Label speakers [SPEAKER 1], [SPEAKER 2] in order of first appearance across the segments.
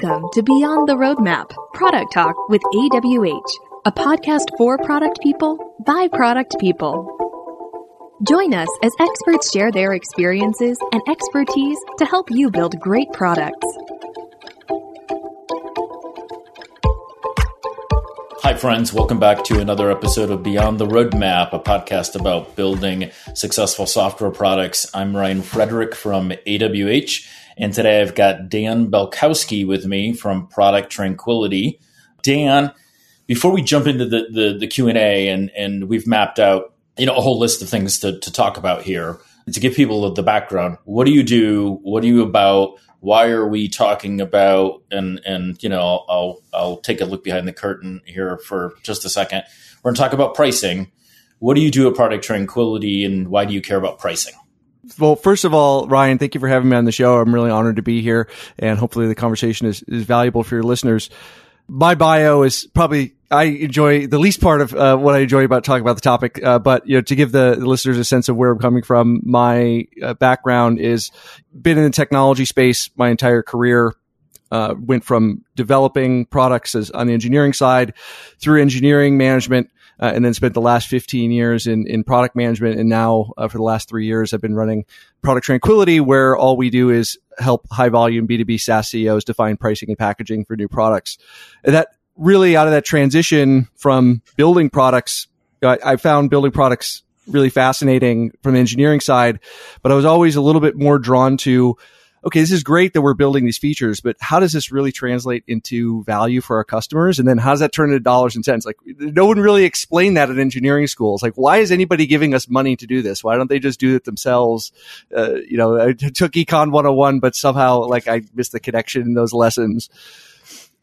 [SPEAKER 1] Welcome to Beyond the Roadmap Product Talk with AWH, a podcast for product people by product people. Join us as experts share their experiences and expertise to help you build great products.
[SPEAKER 2] Hi, friends. Welcome back to another episode of Beyond the Roadmap, a podcast about building successful software products. I'm Ryan Frederick from AWH. And today I've got Dan Balcauski with me from Product Tranquility. Dan, before we jump into the, the, the Q&A and, and we've mapped out, you know, a whole list of things to, to talk about here, to give people the background, what do you do? What are you about? Why are we talking about? And, and you know, I'll, I'll take a look behind the curtain here for just a second. We're going to talk about pricing. What do you do at Product Tranquility and why do you care about pricing?
[SPEAKER 3] Well, first of all, Ryan, thank you for having me on the show. I'm really honored to be here, and hopefully the conversation is, is valuable for your listeners. My bio is probably I enjoy the least part of uh, what I enjoy about talking about the topic, uh, but you know, to give the, listeners a sense of where I'm coming from, my uh, background is been in the technology space my entire career. Uh, went from developing products as on the engineering side through engineering management uh, and then spent the last 15 years in, in product management. And now uh, for the last three years, I've been running Product Tranquility, where all we do is help high volume B2B SaaS CEOs define pricing and packaging for new products. And that really out of that transition from building products, I, I found building products really fascinating from the engineering side, but I was always a little bit more drawn to okay, this is great that we're building these features, but how does this really translate into value for our customers? And then how does that turn into dollars and cents? Like no one really explained that at engineering schools. Like why is anybody giving us money to do this? Why don't they just do it themselves? Uh, you know, I took econ 101, but somehow like I missed the connection in those lessons.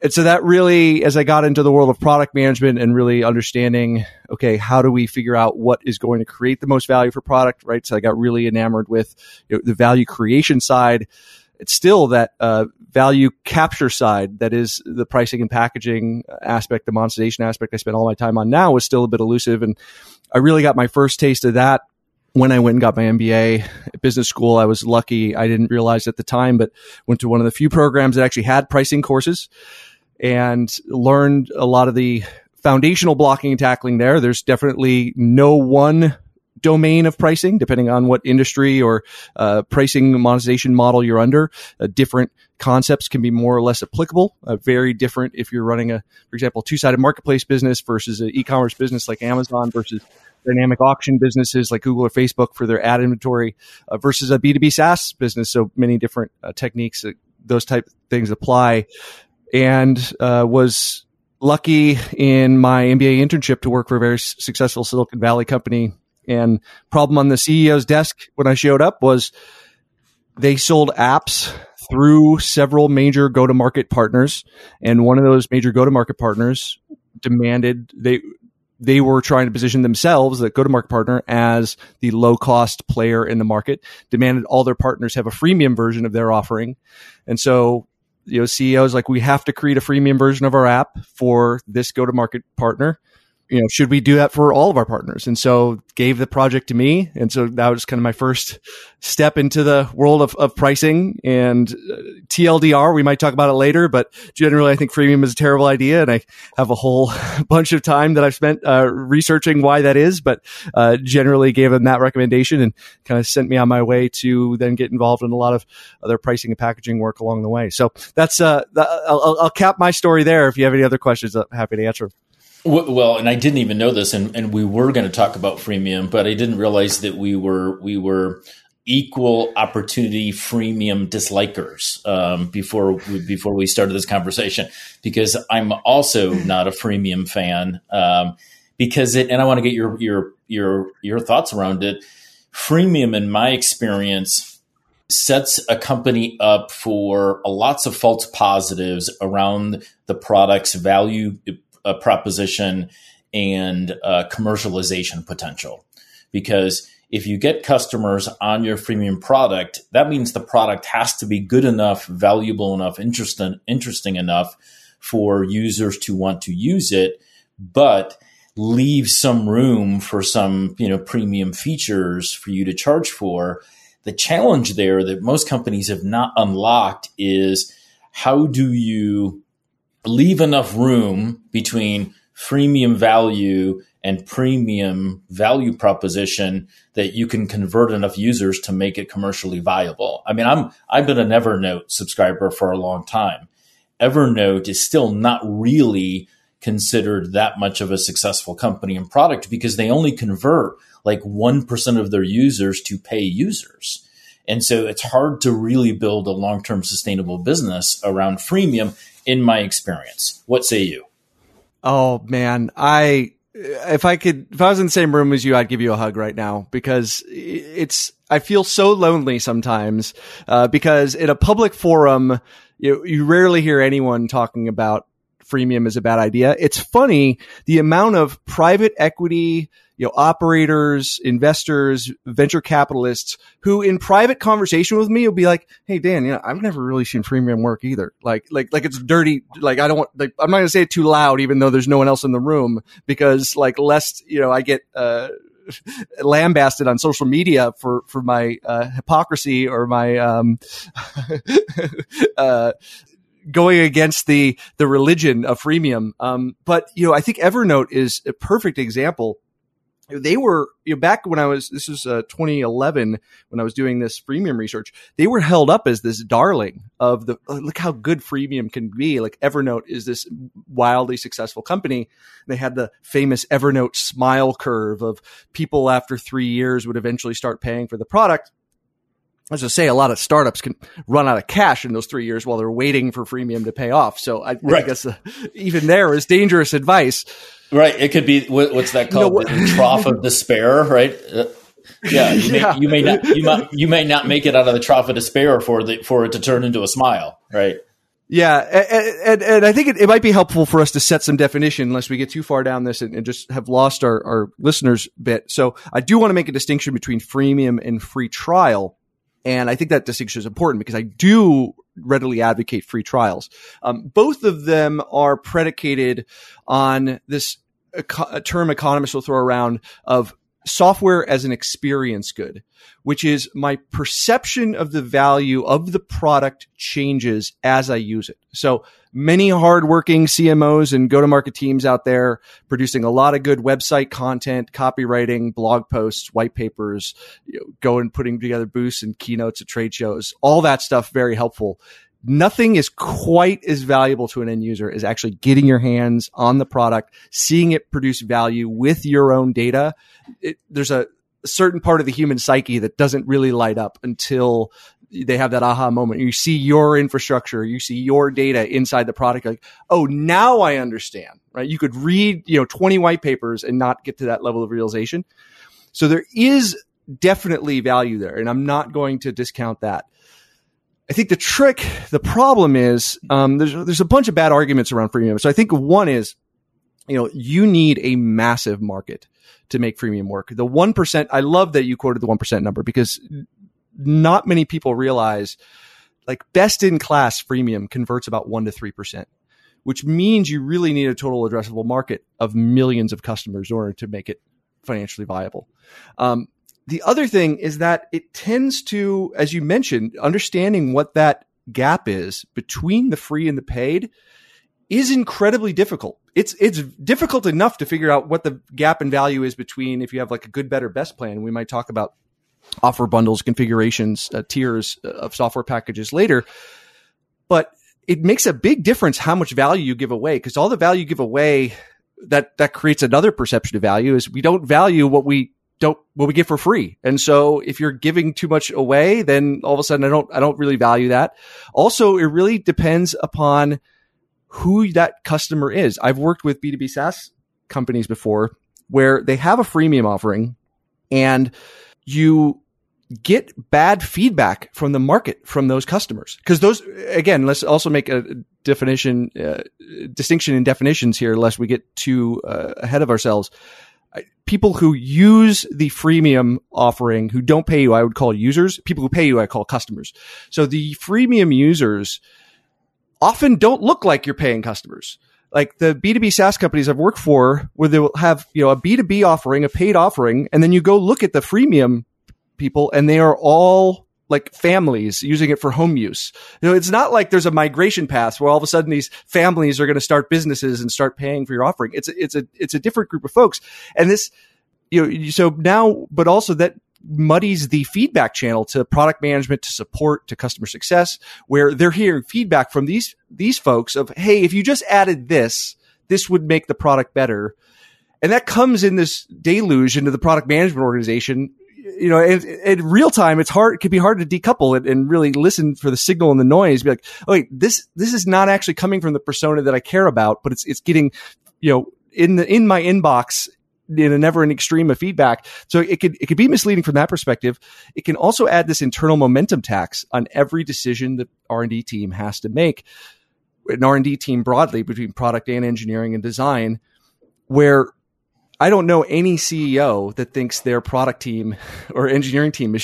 [SPEAKER 3] And so that really, as I got into the world of product management and really understanding, okay, how do we figure out what is going to create the most value for product, right? So I got really enamored with you know, the value creation side. It's still that uh, value capture side that is the pricing and packaging aspect, the monetization aspect I spend all my time on now is still a bit elusive. And I really got my first taste of that when I went and got my MBA at business school, I was lucky. I didn't realize at the time, but went to one of the few programs that actually had pricing courses and learned a lot of the foundational blocking and tackling there. There's definitely no one domain of pricing, depending on what industry or uh, pricing monetization model you're under. Uh, different concepts can be more or less applicable. Uh, very different if you're running a, for example, two-sided marketplace business versus an e-commerce business like Amazon versus dynamic auction businesses like Google or Facebook for their ad inventory uh, versus a B2B SaaS business. So many different uh, techniques that those type things apply and uh, was lucky in my MBA internship to work for a very successful Silicon Valley company. And problem on the CEO's desk when I showed up was they sold apps through several major go-to-market partners, and one of those major go-to-market partners demanded they they were trying to position themselves, the go-to-market partner, as the low-cost player in the market. Demanded all their partners have a freemium version of their offering, and so you know, CEOs like we have to create a freemium version of our app for this go to market partner you know, should we do that for all of our partners? And so gave the project to me. And so that was kind of my first step into the world of, of pricing and uh, TLDR. We might talk about it later, but generally I think freemium is a terrible idea. And I have a whole bunch of time that I've spent uh, researching why that is, but uh, generally gave them that recommendation and kind of sent me on my way to then get involved in a lot of other pricing and packaging work along the way. So that's, uh, I'll, I'll cap my story there. If you have any other questions, I'm happy to answer.
[SPEAKER 2] Well, and I didn't even know this, and, and we were going to talk about freemium, but I didn't realize that we were we were equal opportunity freemium dislikers um, before we, before we started this conversation because I'm also not a freemium fan um, because it and I want to get your your your your thoughts around it. Freemium, in my experience, sets a company up for lots of false positives around the product's value uh, proposition and commercialization potential. Because if you get customers on your freemium product, that means the product has to be good enough, valuable enough, interesting, interesting enough for users to want to use it, but leave some room for some you know premium features for you to charge for. The challenge there that most companies have not unlocked is how do you leave enough room between freemium value and premium value proposition that you can convert enough users to make it commercially viable. I mean, I'm I've been an Evernote subscriber for a long time. Evernote is still not really considered that much of a successful company and product because they only convert like 1% of their users to pay users. And so it's hard to really build a long term sustainable business around freemium, in my experience. What say you?
[SPEAKER 3] Oh, man. I, if I could, if I was in the same room as you, I'd give you a hug right now because it's, I feel so lonely sometimes, uh, because in a public forum, you, you rarely hear anyone talking about freemium is a bad idea. It's funny the amount of private equity, you know, operators, investors, venture capitalists who in private conversation with me will be like, Hey, Dan, you know, I've never really seen freemium work either. Like, like, like it's dirty. Like, I don't want, like, I'm not going to say it too loud, even though there's no one else in the room because like, lest, you know, I get, uh, lambasted on social media for for my uh, hypocrisy or my um, uh, going against the the religion of freemium. Um, but you know, I think Evernote is a perfect example. They were you know, back when I was this was uh, 2011 when I was doing this freemium research. They were held up as this darling of the look how good freemium can be. Like Evernote is this wildly successful company. They had the famous Evernote smile curve of people after three years would eventually start paying for the product as I say, a lot of startups can run out of cash in those three years while they're waiting for freemium to pay off. So I, right. I guess uh, even there is dangerous advice.
[SPEAKER 2] Right. It could be what, what's that called? You know, the trough of despair, right? Uh, yeah, you may, yeah. you may not you might you may not make it out of the trough of despair for the for it to turn into a smile, right?
[SPEAKER 3] Yeah, and, and, and I think it, it, might be helpful for us to set some definition, unless we get too far down this and, and just have lost our, our listeners bit. So I do want to make a distinction between freemium and free trial. And I think that distinction is important because I do readily advocate free trials. Um, both of them are predicated on this term economists will throw around of software as an experience good, which is my perception of the value of the product changes as I use it. So many hardworking CMOs and go to market teams out there producing a lot of good website content, copywriting, blog posts, white papers, you know, going putting together booths and keynotes at trade shows, all that stuff very helpful nothing is quite as valuable to an end user as actually getting your hands on the product, seeing it produce value with your own data. It, there's a certain part of the human psyche that doesn't really light up until they have that aha moment. You see your infrastructure, you see your data inside the product, like, oh, now I understand, right? You could read, you know, 20 white papers and not get to that level of realization. So there is definitely value there, and I'm not going to discount that. I think the trick, the problem is, um, there's, there's a bunch of bad arguments around freemium. So I think one is, you know, you need a massive market to make freemium work. The 1%, I love that you quoted the 1% number because not many people realize like best in class freemium converts about 1 to 3%, which means you really need a total addressable market of millions of customers in order to make it financially viable. Um, the other thing is that it tends to, as you mentioned, understanding what that gap is between the free and the paid is incredibly difficult. It's it's difficult enough to figure out what the gap in value is between if you have like a good, better, best plan. We might talk about offer bundles, configurations, uh, tiers of software packages later. But it makes a big difference how much value you give away because all the value you give away that that creates another perception of value is we don't value what we don't what we get for free. And so if you're giving too much away, then all of a sudden I don't I don't really value that. Also, it really depends upon who that customer is. I've worked with B2B SaaS companies before where they have a freemium offering and you get bad feedback from the market from those customers because those again let's also make a definition uh, distinction in definitions here lest we get too uh, ahead of ourselves people who use the freemium offering who don't pay you, I would call users. People who pay you, I call customers. So the freemium users often don't look like you're paying customers. Like the B2B SaaS companies I've worked for where they will have, you know, a B2B offering, a paid offering, and then you go look at the freemium people and they are all like families using it for home use. You know, it's not like there's a migration path where all of a sudden these families are going to start businesses and start paying for your offering. It's it's a it's a different group of folks, and this you know so now, but also that muddies the feedback channel to product management to support to customer success where they're hearing feedback from these these folks of hey if you just added this this would make the product better and that comes in this deluge into the product management organization you know, in, real time, it's hard. It can be hard to decouple it and really listen for the signal and the noise. Be like, oh, wait, this this is not actually coming from the persona that I care about, but it's it's getting, you know, in the in my inbox in a never ending stream of feedback. So it could it could be misleading from that perspective. It can also add this internal momentum tax on every decision the R and D team has to make. An R and D team broadly between product and engineering and design, where I don't know any CEO that thinks their product team or engineering team is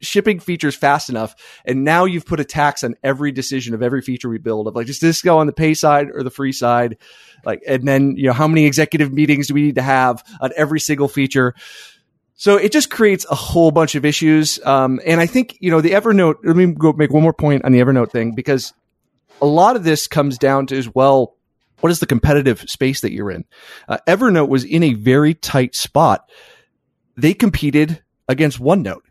[SPEAKER 3] shipping features fast enough. And now you've put a tax on every decision of every feature we build of like, does this go on the pay side or the free side? Like, and then, you know, how many executive meetings do we need to have on every single feature? So it just creates a whole bunch of issues. Um, and I think, you know, the Evernote, let me go make one more point on the Evernote thing because a lot of this comes down to as well what is the competitive space that you're in? Uh, Evernote was in a very tight spot. They competed against OneNote,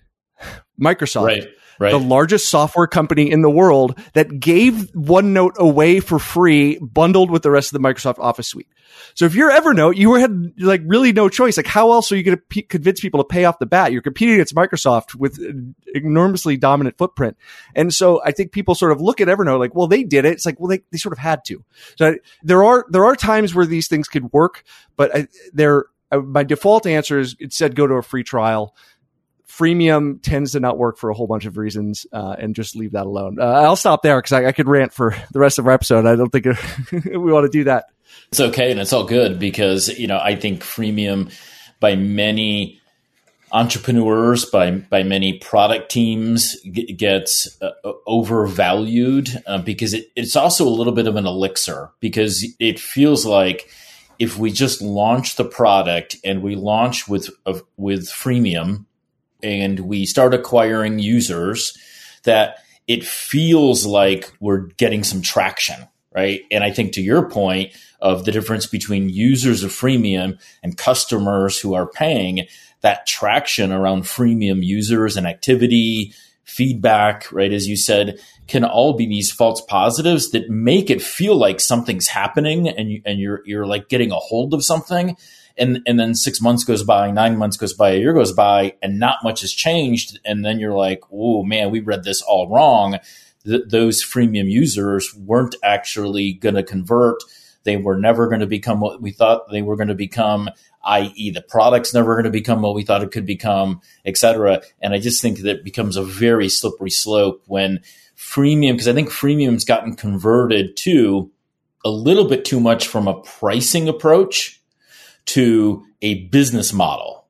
[SPEAKER 3] Microsoft.
[SPEAKER 2] Right. Right.
[SPEAKER 3] the largest software company in the world that gave OneNote away for free, bundled with the rest of the Microsoft Office suite. So if you're Evernote, you had like really no choice. Like how else are you going to p- convince people to pay off the bat? You're competing against Microsoft with an enormously dominant footprint. And so I think people sort of look at Evernote like, well, they did it. It's like, well, they, they sort of had to. So there are, there are times where these things could work, but I, they're, uh, my default answer is it said go to a free trial freemium tends to not work for a whole bunch of reasons, uh, and just leave that alone. Uh, I'll stop there because I, I, could rant for the rest of our episode. I don't think we want to do that.
[SPEAKER 2] It's okay, and it's all good because you know I think freemium by many entrepreneurs by by many product teams gets uh, overvalued uh, because it, it's also a little bit of an elixir because it feels like if we just launch the product and we launch with with freemium and we start acquiring users that it feels like we're getting some traction, right? And I think to your point of the difference between users of freemium and customers who are paying, that traction around freemium users and activity, feedback, right? As you said, can all be these false positives that make it feel like something's happening and you, and you're you're like getting a hold of something and and then six months goes by, nine months goes by, a year goes by, and not much has changed, and then you're like, oh man, we read this all wrong. Th- those freemium users weren't actually going to convert. They were never going to become what we thought they were going to become, i.e., the product's never going to become what we thought it could become, et cetera. And I just think that it becomes a very slippery slope when freemium, because I think freemium's gotten converted to a little bit too much from a pricing approach to a business model.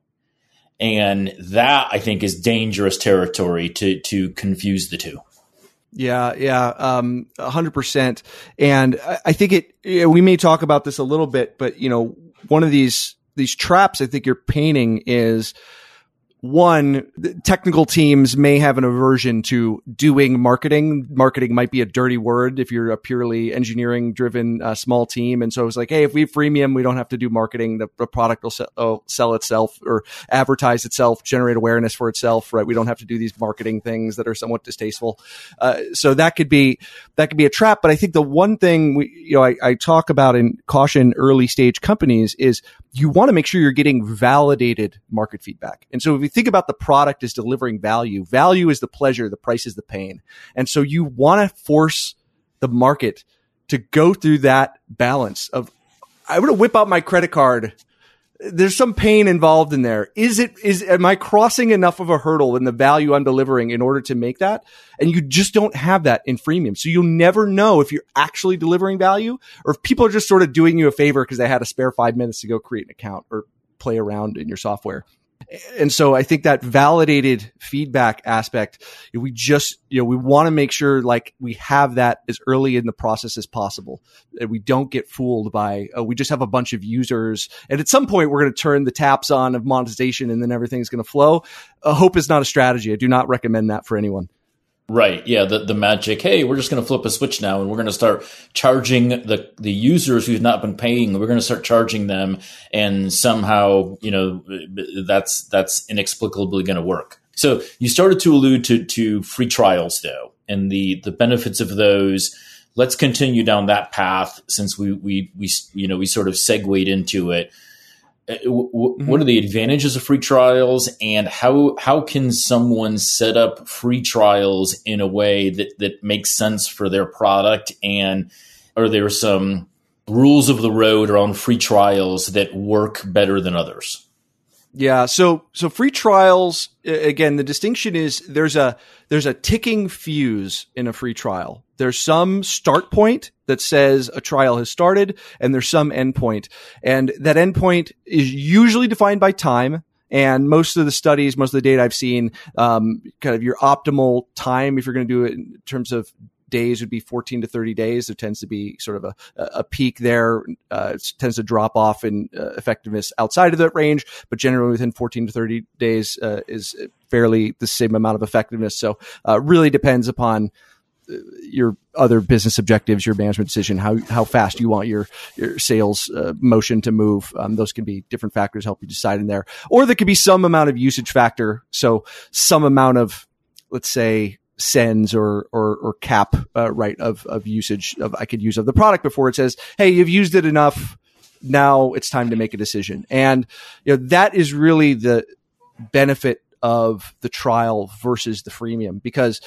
[SPEAKER 2] And that I think is dangerous territory to to confuse the two.
[SPEAKER 3] Yeah, yeah, um, hundred percent. And I think it. You know, we may talk about this a little bit, but you know, one of these these traps I think you're painting is one, technical teams may have an aversion to doing marketing. Marketing might be a dirty word if you're a purely engineering driven uh, small team. And so it's like, hey, if we freemium, we don't have to do marketing. The, the product will sell, will sell, itself or advertise itself, generate awareness for itself, right? We don't have to do these marketing things that are somewhat distasteful. Uh, so that could be, that could be a trap. But I think the one thing we, you know, I, I talk about in caution early stage companies is you want to make sure you're getting validated market feedback. And so if you think about the product as delivering value, value is the pleasure, the price is the pain. And so you want to force the market to go through that balance of, I'm going to whip out my credit card there's some pain involved in there. Is it, is, am I crossing enough of a hurdle in the value I'm delivering in order to make that? And you just don't have that in freemium. So you'll never know if you're actually delivering value or if people are just sort of doing you a favor because they had a spare five minutes to go create an account or play around in your software and so I think that validated feedback aspect, we just, you know, we want to make sure like we have that as early in the process as possible. That we don't get fooled by, uh, we just have a bunch of users. And at some point, we're going to turn the taps on of monetization and then everything's going to flow. Uh, hope is not a strategy. I do not recommend that for anyone.
[SPEAKER 2] Right. Yeah. The, the magic, hey, we're just going to flip a switch now and we're going to start charging the, the users who've not been paying. We're going to start charging them and somehow, you know, that's, that's inexplicably going to work. So you started to allude to, to free trials though, and the, the benefits of those. Let's continue down that path since we, we, we, you know, we sort of segued into it. Uh, mm-hmm. what are the advantages of free trials and how how can someone set up free trials in a way that that makes sense for their product and are there some rules of the road around free trials that work better than others
[SPEAKER 3] yeah. So, so free trials, again, the distinction is there's a, there's a ticking fuse in a free trial. There's some start point that says a trial has started and there's some endpoint. And that endpoint is usually defined by time. And most of the studies, most of the data I've seen, um, kind of your optimal time, if you're going to do it in terms of days would be 14 to 30 days. There tends to be sort of a, a peak there. Uh, it tends to drop off in uh, effectiveness outside of that range, but generally within 14 to 30 days uh, is fairly the same amount of effectiveness. So uh, really depends upon your other business objectives, your management decision, how how fast you want your your sales uh, motion to move. Um, those can be different factors help you decide in there, or there could be some amount of usage factor. So some amount of let's say sends or or, or cap uh, right of of usage of I could use of the product before it says, hey, you've used it enough. Now it's time to make a decision, and you know that is really the benefit of the trial versus the freemium. Because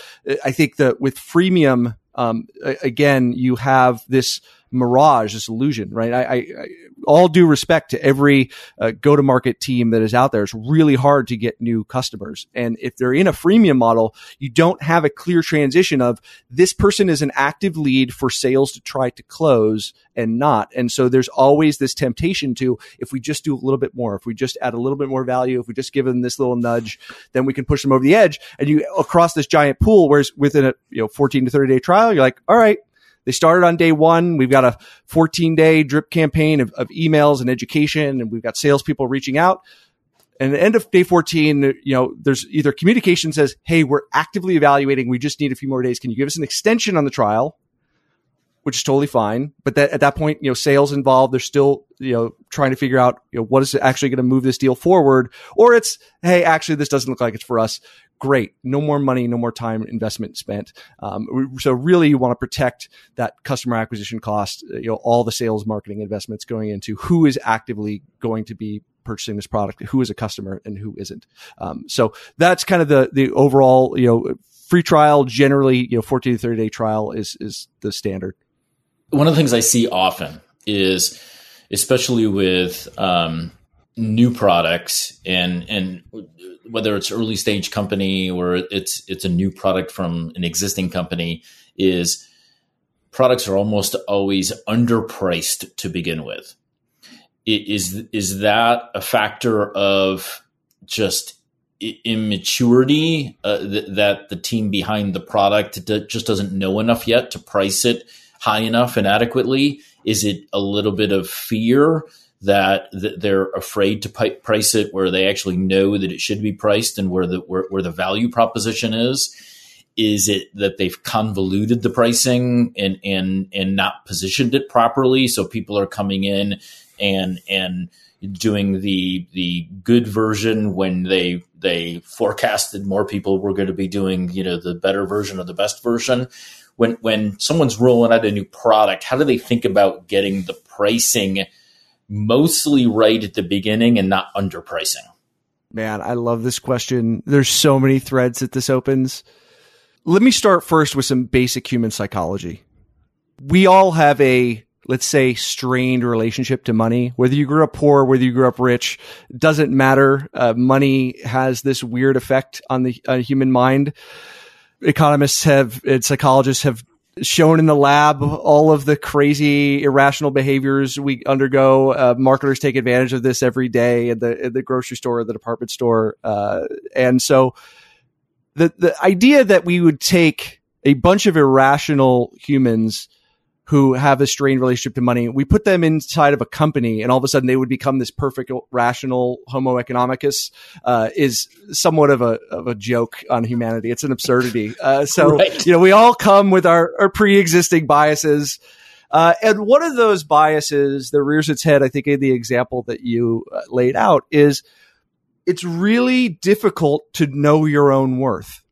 [SPEAKER 3] I think that with freemium, um, again, you have this mirage, this illusion, right? I, I, I all due respect to every uh, go to market team that is out there, it's really hard to get new customers. And if they're in a freemium model, you don't have a clear transition of this person is an active lead for sales to try to close and not. And so there's always this temptation to, if we just do a little bit more, if we just add a little bit more value, if we just give them this little nudge, then we can push them over the edge. And you across this giant pool, whereas within a, you know, 14 to 30 day trial, you're like, all right, they started on day one. We've got a 14 day drip campaign of, of emails and education, and we've got salespeople reaching out. And at the end of day 14, you know, there's either communication says, Hey, we're actively evaluating. We just need a few more days. Can you give us an extension on the trial? Which is totally fine. But that, at that point, you know, sales involved. They're still, you know, trying to figure out, you know, what is actually going to move this deal forward? Or it's, Hey, actually, this doesn't look like it's for us great. No more money, no more time investment spent. Um, so really, you want to protect that customer acquisition cost. Uh, you know, all the sales marketing investments going into who is actively going to be purchasing this product, who is a customer and who isn't. Um, so that's kind of the the overall. You know, free trial generally, you know, 14 to 30 day trial is is the standard.
[SPEAKER 2] One of the things I see often is, especially with um, new products and and whether it's early stage company or it's it's a new product from an existing company is products are almost always underpriced to begin with. Is is that a factor of just immaturity uh, th- that the team behind the product d- just doesn't know enough yet to price it high enough and adequately? Is it a little bit of fear that, they're afraid to price it where they actually know that it should be priced and where the where, where the value proposition is is it that they've convoluted the pricing and and and not positioned it properly? So people are coming in and and doing the the good version when they they forecasted more people were going to be doing you know the better version or the best version. When when someone's rolling out a new product how do they think about getting the pricing mostly right at the beginning and not underpricing?
[SPEAKER 3] Man, I love this question. There's so many threads that this opens. Let me start first with some basic human psychology. We all have a, let's say, strained relationship to money. Whether you grew up poor, whether you grew up rich, doesn't matter. Uh, money has this weird effect on the uh, human mind. Economists have and psychologists have shown in the lab all of the crazy irrational behaviors we undergo. Uh, marketers take advantage of this every day at the, at the grocery store, the department store. Uh, and so the, the idea that we would take a bunch of irrational humans who have a strained relationship to money. We put them inside of a company, and all of a sudden they would become this perfect rational Homo economicus. Uh, is somewhat of a of a joke on humanity. It's an absurdity. Uh, so right. you know, we all come with our, our pre existing biases. Uh, and one of those biases that rears its head, I think, in the example that you uh, laid out, is it's really difficult to know your own worth.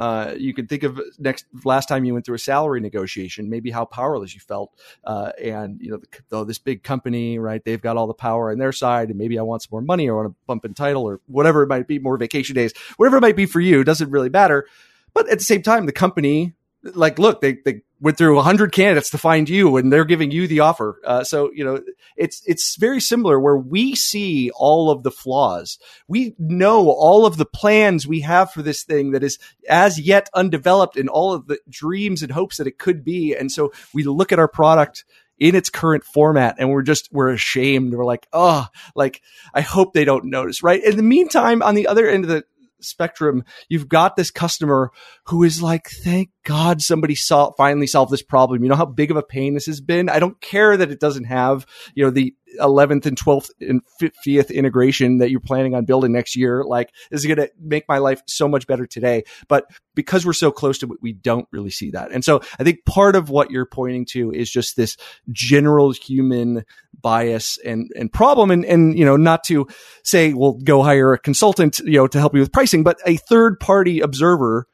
[SPEAKER 3] Uh, you can think of next last time you went through a salary negotiation, maybe how powerless you felt, uh, and you know, though this big company, right? They've got all the power on their side, and maybe I want some more money, or want a bump in title, or whatever it might be, more vacation days, whatever it might be for you, doesn't really matter. But at the same time, the company like, look, they, they went through a hundred candidates to find you and they're giving you the offer. Uh, so, you know, it's, it's very similar where we see all of the flaws. We know all of the plans we have for this thing that is as yet undeveloped and all of the dreams and hopes that it could be. And so we look at our product in its current format and we're just we're ashamed we're like oh like i hope they don't notice right in the meantime on the other end of the spectrum, you've got this customer who is like, thank God somebody saw, finally solved this problem. You know how big of a pain this has been? I don't care that it doesn't have, you know, the 11th and 12th and 50th integration that you're planning on building next year. Like, this is going to make my life so much better today. But because we're so close to it, we don't really see that. And so I think part of what you're pointing to is just this general human bias and, and problem. And, and, you know, not to say, well, go hire a consultant, you know, to help you with pricing, but a third party observer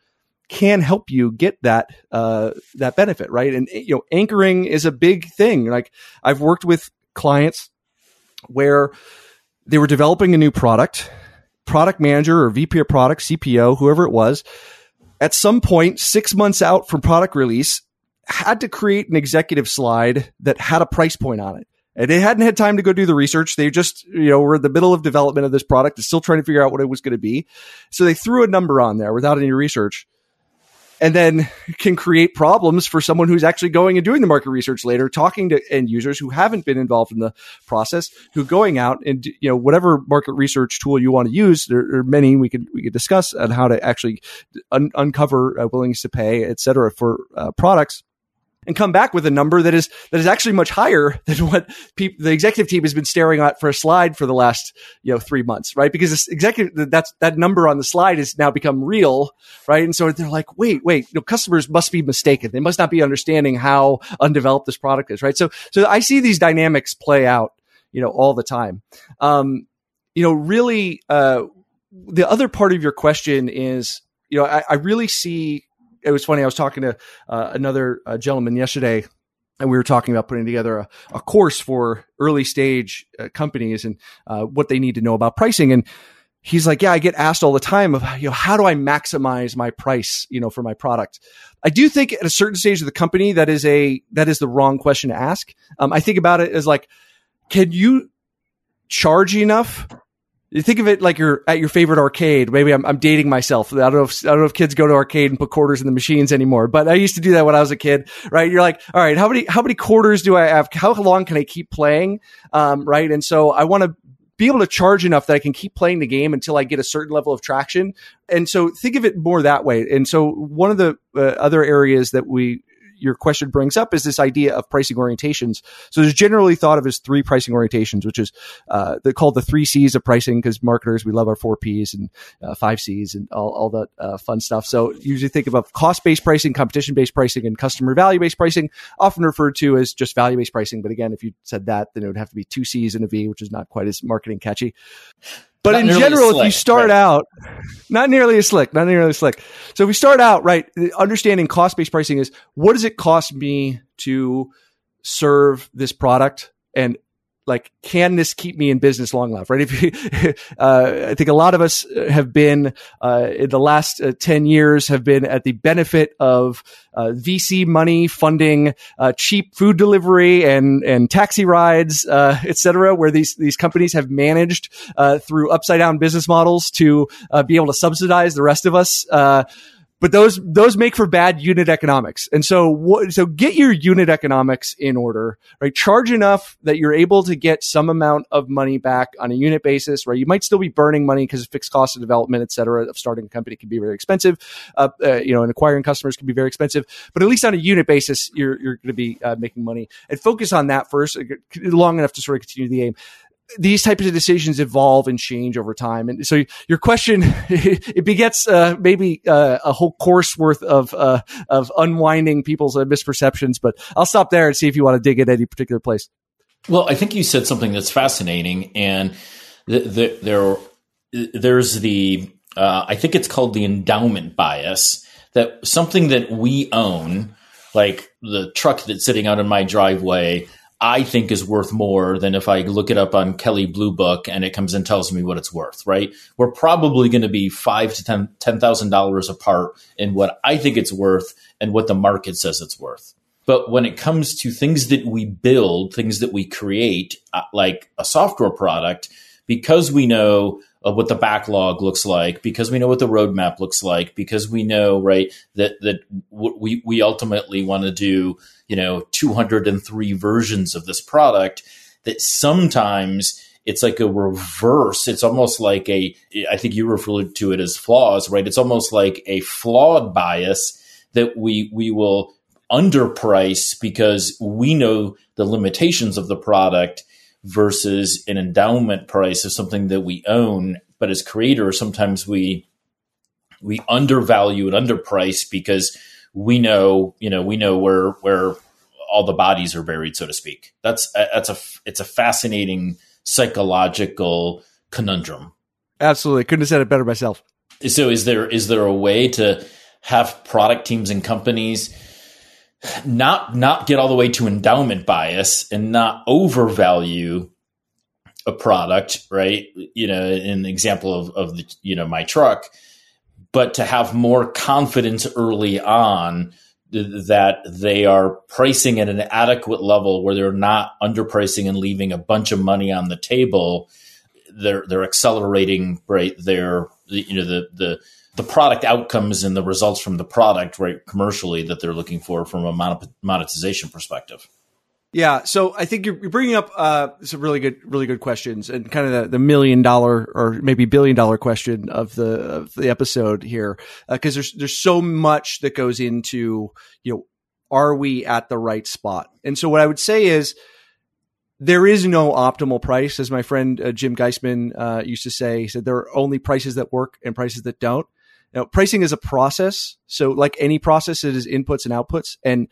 [SPEAKER 3] can help you get that uh, that benefit, right? And you know, anchoring is a big thing. Like I've worked with clients where they were developing a new product, product manager or VP of product, CPO, whoever it was, at some point, six months out from product release, had to create an executive slide that had a price point on it. And they hadn't had time to go do the research. They just, you know, were in the middle of development of this product, still trying to figure out what it was going to be. So they threw a number on there without any research and then can create problems for someone who's actually going and doing the market research later, talking to end users who haven't been involved in the process, who going out and you know whatever market research tool you want to use. There are many we could we could discuss on how to actually un- uncover uh, willingness to pay, et cetera, for uh, products and come back with a number that is that is actually much higher than what pe- the executive team has been staring at for a slide for the last you know three months, right? Because this executive that's that number on the slide has now become real, right? And so they're like, wait, wait, you know, customers must be mistaken. They must not be understanding how undeveloped this product is, right? So so I see these dynamics play out, you know, all the time. Um, you know, really, uh, the other part of your question is, you know, I, I really see it was funny. I was talking to uh, another uh, gentleman yesterday, and we were talking about putting together a, a course for early stage uh, companies and uh, what they need to know about pricing. And he's like, "Yeah, I get asked all the time of you know how do I maximize my price you know for my product." I do think at a certain stage of the company that is a that is the wrong question to ask. Um, I think about it as like, can you charge enough think of it like you're at your favorite arcade. Maybe I'm, I'm dating myself. I don't know if I don't know if kids go to arcade and put quarters in the machines anymore, but I used to do that when I was a kid. Right? You're like, all right, how many how many quarters do I have? How long can I keep playing? Um, right? And so I want to be able to charge enough that I can keep playing the game until I get a certain level of traction. And so think of it more that way. And so one of the uh, other areas that we your question brings up is this idea of pricing orientations. So there's generally thought of as three pricing orientations, which is uh, they're called the three C's of pricing because marketers we love our four P's and uh, five C's and all, all that uh, fun stuff. So usually think about cost based pricing, competition based pricing, and customer value based pricing, often referred to as just value based pricing. But again, if you said that, then it would have to be two C's and a V, which is not quite as marketing catchy. But not in general, slick, if you start right. out, not nearly as slick, not nearly as slick. So if we start out, right, understanding cost based pricing is what does it cost me to serve this product? And like, can this keep me in business long enough? Right? If you, uh, I think a lot of us have been uh, in the last uh, ten years have been at the benefit of uh, VC money funding uh, cheap food delivery and and taxi rides, uh, etc. Where these these companies have managed through upside down business models to be able to subsidize the rest of us but those those make for bad unit economics. And so what, so get your unit economics in order, right? Charge enough that you're able to get some amount of money back on a unit basis, right? You might still be burning money because of fixed cost of development, et cetera, of starting a company can be very expensive. Uh, uh, you know, and acquiring customers can be very expensive, but at least on a unit basis, you're you're going to be uh, making money and focus on that first, uh, long enough to sort of continue the aim these types of decisions evolve and change over time. And so your question, it begets uh, maybe uh, a whole course worth of uh, of unwinding people's uh, misperceptions. But I'll stop there and see if you want to dig in any particular place.
[SPEAKER 2] Well, I think you said something that's fascinating, and the, the, there there's the uh, I think it's called the endowment bias that something that we own, like the truck that's sitting out in my driveway I think is worth more than if I look it up on Kelley Blue Book and it comes and tells me what it's worth, right? We're probably going to be five to ten ten thousand dollars apart in what I think it's worth and what the market says it's worth. But when it comes to things that we build, things that we create, uh, like a software product, because we know of what the backlog looks like, because we know what the roadmap looks like, because we know right that that we we ultimately want to do you know 203 versions of this product. That sometimes it's like a reverse. It's almost like a I think you referred to it as flaws, right? It's almost like a flawed bias that we we will underprice because we know the limitations of the product versus an endowment price of something that we own. But as creators, sometimes we we undervalue and underprice because we know, you know, we know where where all the bodies are buried, so to speak. That's that's a it's a fascinating psychological conundrum.
[SPEAKER 3] Absolutely, couldn't have said it better myself.
[SPEAKER 2] So, is there is there a way to have product teams and companies not not get all the way to endowment bias and not overvalue a product, right? You know, the example of, of the, you know, my truck, but to have more confidence early on that they are pricing at an adequate level where they're not underpricing and leaving a bunch of money on the table. They're they're accelerating right their you know the the the product outcomes and the results from the product, right, commercially that they're looking for from a monetization perspective.
[SPEAKER 3] Yeah, so I think you're, bringing up uh, some really good, really good questions, and kind of the, the million dollar or maybe billion dollar question of the of the episode here, because uh, there's there's so much that goes into you know, are we at the right spot? And so what I would say is there is no optimal price, as my friend uh, Jim Geisman uh, used to say. He said there are only prices that work and prices that don't. Now, pricing is a process. So like any process, it is inputs and outputs. And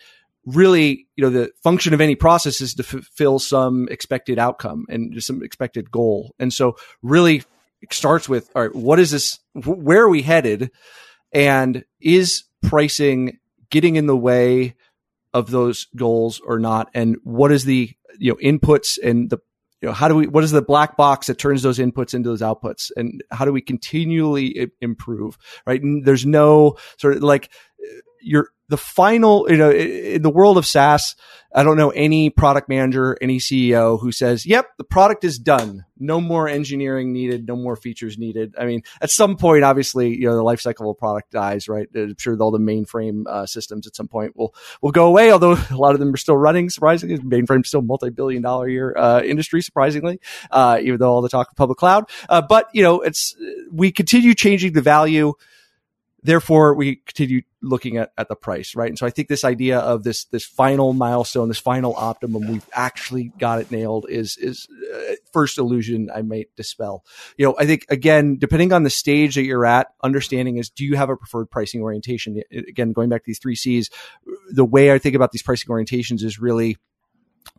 [SPEAKER 3] really, you know, the function of any process is to fulfill some expected outcome and some expected goal. And so really it starts with, all right, what is this? Where are we headed? And is pricing getting in the way of those goals or not? And what is the, you know, inputs and the you know, how do we, what is the black box that turns those inputs into those outputs? And how do we continually improve? Right. And there's no sort of like, uh, you're the final, you know, in the world of SaaS, I don't know any product manager, any CEO who says, yep, the product is done. No more engineering needed. No more features needed. I mean, at some point, obviously, you know, the life cycle of a product dies, right? I'm sure all the mainframe uh, systems at some point will, will go away, although a lot of them are still running, surprisingly. Mainframe still multi-billion dollar year uh, industry, surprisingly, uh, even though all the talk of public cloud. Uh, but, you know, it's, we continue changing the value therefore we continue looking at, at the price, right? And so I think this idea of this this final milestone, this final optimum, we've actually got it nailed is is uh, first illusion I might dispel. You know, I think again, depending on the stage that you're at, understanding is do you have a preferred pricing orientation? Again, going back to these three C's, the way I think about these pricing orientations is really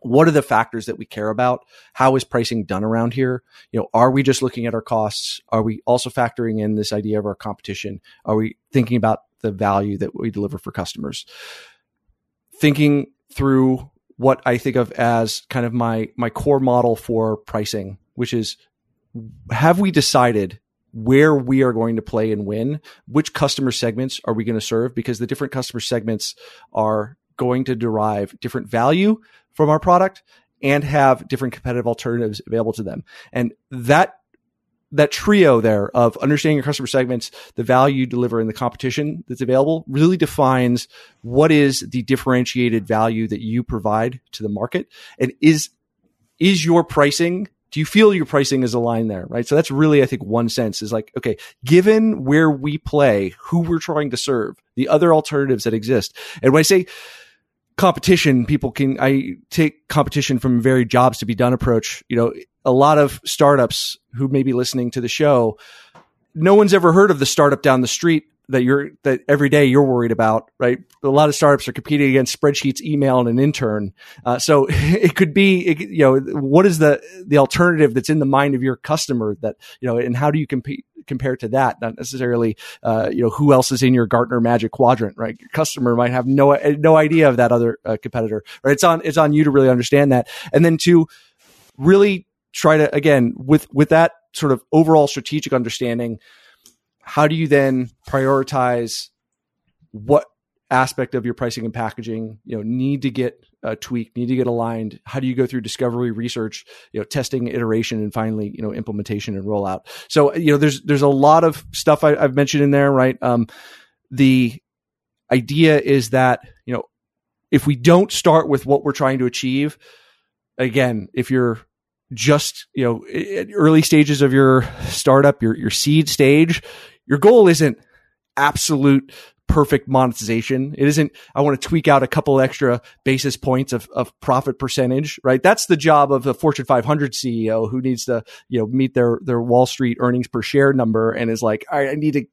[SPEAKER 3] what are the factors that we care about? How is pricing done around here? You know, are we just looking at our costs? Are we also factoring in this idea of our competition? Are we thinking about the value that we deliver for customers? Thinking through what I think of as kind of my my core model for pricing, which is have we decided where we are going to play and win? Which customer segments are we going to serve? Because the different customer segments are going to derive different value from our product and have different competitive alternatives available to them. And that that trio there of understanding your customer segments, the value you deliver in the competition that's available really defines what is the differentiated value that you provide to the market. And is, is your pricing do you feel your pricing is aligned there? Right. So that's really, I think, one sense is like, okay, given where we play, who we're trying to serve, the other alternatives that exist. And when I say competition, people can, I take competition from very jobs to be done approach. You know, a lot of startups who may be listening to the show, no one's ever heard of the startup down the street that you're that every day you're worried about, right? A lot of startups are competing against spreadsheets, email, and an intern. Uh, so it could be, it, you know, what is the the alternative that's in the mind of your customer that you know, and how do you compete compare to that? Not necessarily, uh, you know, who else is in your Gartner Magic Quadrant, right? Your customer might have no no idea of that other uh, competitor, right? It's on it's on you to really understand that, and then to really try to again with with that sort of overall strategic understanding how do you then prioritize what aspect of your pricing and packaging you know need to get uh, tweaked need to get aligned? How do you go through discovery research you know testing iteration and finally you know implementation and rollout? So you know there's there's a lot of stuff I, have mentioned in there right? Um, the idea is that you know if we don't start with what we're trying to achieve again if you're just you know at early stages of your startup your your seed stage your goal isn't absolute perfect monetization. It isn't, I want to tweak out a couple extra basis points of, of profit percentage, right? That's the job of a Fortune 500 CEO who needs to, you know, meet their, their Wall Street earnings per share number and is like, I need to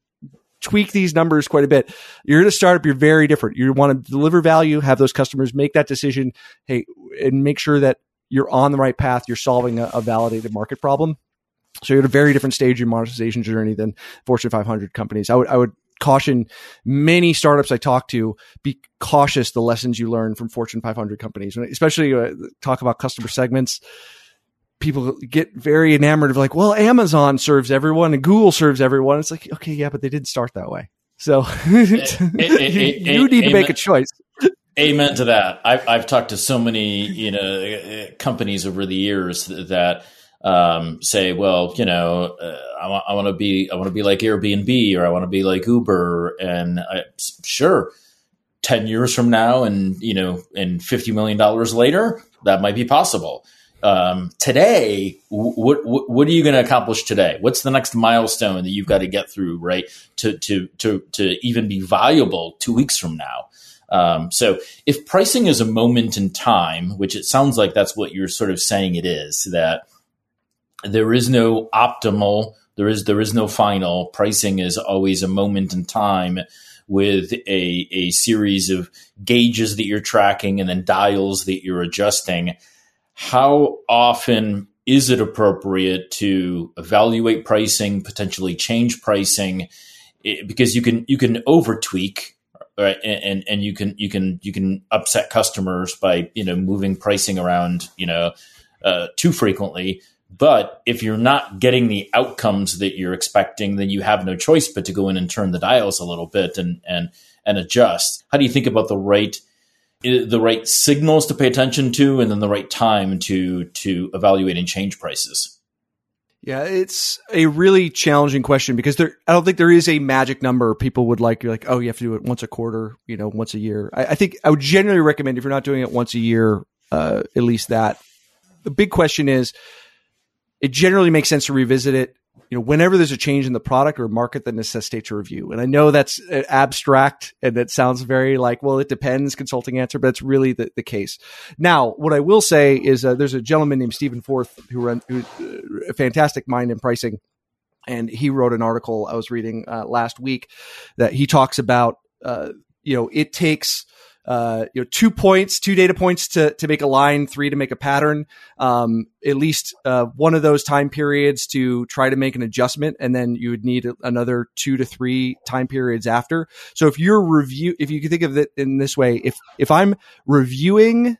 [SPEAKER 3] tweak these numbers quite a bit. You're in a startup, you're very different. You want to deliver value, have those customers make that decision. Hey, and make sure that you're on the right path. You're solving a, a validated market problem. So you're at a very different stage in monetization journey than Fortune 500 companies. I would, I would caution many startups I talk to be cautious the lessons you learn from Fortune 500 companies, especially uh, talk about customer segments. People get very enamored of like, well, Amazon serves everyone and Google serves everyone. It's like, okay, yeah, but they didn't start that way. So it, it, you, you need to make a choice.
[SPEAKER 2] Amen to that. I've, I've talked to so many, you know, companies over the years that um, say, well, you know, uh, I, want to be, I want to be like Airbnb or I want to be like Uber, and I, sure, ten years from now, and you know, and fifty million dollars later, that might be possible. Um, today, what, what, what are you going to accomplish today? What's the next milestone that you've got to get through, right, to to to to even be valuable two weeks from now? Um, so if pricing is a moment in time, which it sounds like that's what you're sort of saying it is, that there is no optimal there is there is no final. Pricing is always a moment in time with a, a series of gauges that you're tracking and then dials that you're adjusting. How often is it appropriate to evaluate pricing potentially change pricing? Because you can you can over tweak right and and you can you can you can upset customers by you know moving pricing around you know uh, too frequently but if you're not getting the outcomes that you're expecting, then you have no choice but to go in and turn the dials a little bit and and and adjust. How do you think about the right the right signals to pay attention to, and then the right time to to evaluate and change prices?
[SPEAKER 3] Yeah, it's a really challenging question because there, I don't think there is a magic number people would like. You're like, oh, you have to do it once a quarter, you know, once a year. I, I think I would generally recommend if you're not doing it once a year, uh, at least that. The big question is, it generally makes sense to revisit it you know whenever there's a change in the product or market that necessitates a review. And i know that's uh, abstract and that sounds very like well it depends consulting answer but it's really the, the case. Now what i will say is uh, there's a gentleman named Steven Forth who run who's uh, a fantastic mind in pricing. And he wrote an article i was reading uh, last week that he talks about uh, you know it takes uh, you know, two points, two data points to, to make a line, three to make a pattern, um, at least uh, one of those time periods to try to make an adjustment. And then you would need another two to three time periods after. So if you're review, if you can think of it in this way, if, if I'm reviewing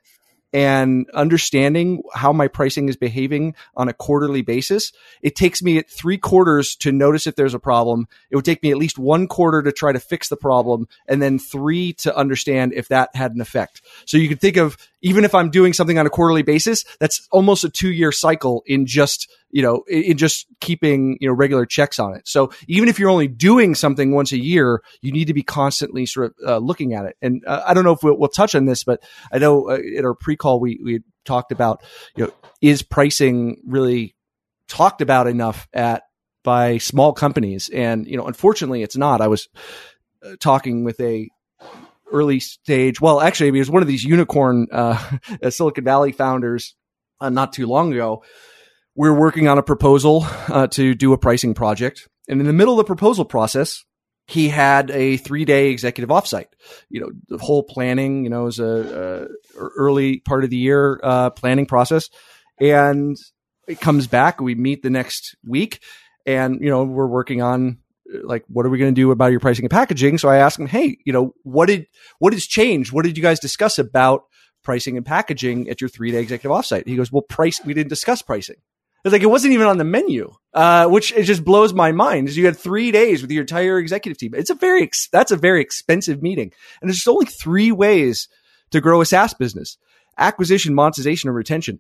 [SPEAKER 3] and understanding how my pricing is behaving on a quarterly basis. It takes me three quarters to notice if there's a problem. It would take me at least one quarter to try to fix the problem and then three to understand if that had an effect. So you can think of even if I'm doing something on a quarterly basis, that's almost a two year cycle in just, you know, in just keeping, you know, regular checks on it. So even if you're only doing something once a year, you need to be constantly sort of uh, looking at it. And uh, I don't know if we'll, we'll, touch on this, but I know uh, in our pre call, we, we talked about, you know, is pricing really talked about enough at by small companies? And, you know, unfortunately it's not. I was uh, talking with a early stage. Well, actually, he was one of these unicorn uh, Silicon Valley founders uh, not too long ago. We are working on a proposal uh, to do a pricing project, and in the middle of the proposal process, he had a three day executive offsite. You know, the whole planning. You know, was a, a early part of the year uh, planning process, and it comes back. We meet the next week, and you know, we're working on like what are we going to do about your pricing and packaging so i asked him hey you know what did what has changed what did you guys discuss about pricing and packaging at your three day executive offsite he goes well price we didn't discuss pricing it's like it wasn't even on the menu, uh, which it just blows my mind. Is you had three days with your entire executive team. It's a very ex- that's a very expensive meeting, and there's only three ways to grow a SaaS business: acquisition, monetization, and retention.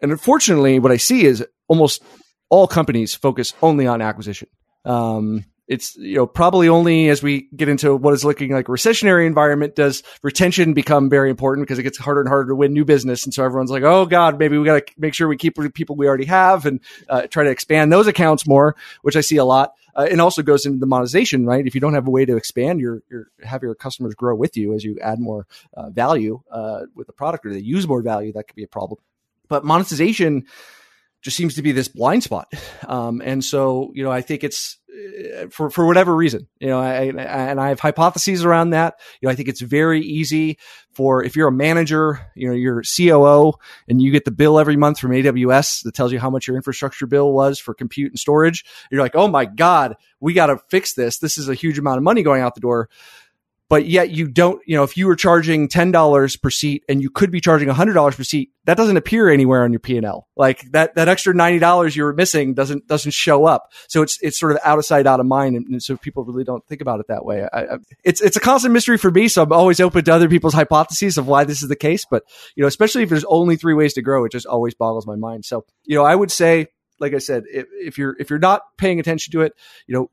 [SPEAKER 3] And unfortunately, what I see is almost all companies focus only on acquisition. Um, it's you know probably only as we get into what is looking like a recessionary environment does retention become very important because it gets harder and harder to win new business. And so everyone's like oh god maybe we got to make sure we keep the people we already have and uh, try to expand those accounts more which i see a lot. Uh, and also goes into the monetization right? If you don't have a way to expand your your have your customers grow with you as you add more uh, value uh, with the product or they use more value that could be a problem. But monetization just seems to be this blind spot. Um, and so, you know, I think it's uh, for, for whatever reason, you know, I, and I have hypotheses around that. You know, I think it's very easy for if you're a manager, you know, you're COO and you get the bill every month from AWS that tells you how much your infrastructure bill was for compute and storage. You're like, oh my God, we got to fix this. This is a huge amount of money going out the door but yet you don't, you know, if you were charging $10 per seat and you could be charging $100 per seat, that doesn't appear anywhere on your P&L. Like that, that extra $90 you were missing doesn't, doesn't show up. So it's, it's sort of out of sight, out of mind. And, and so people really don't think about it that way. I, I, it's, it's a constant mystery for me. So I'm always open to other people's hypotheses of why this is the case. But, you know, especially if there's only three ways to grow, it just always boggles my mind. So, you know, I would say, like I said, if, if you're, if you're not paying attention to it, you know,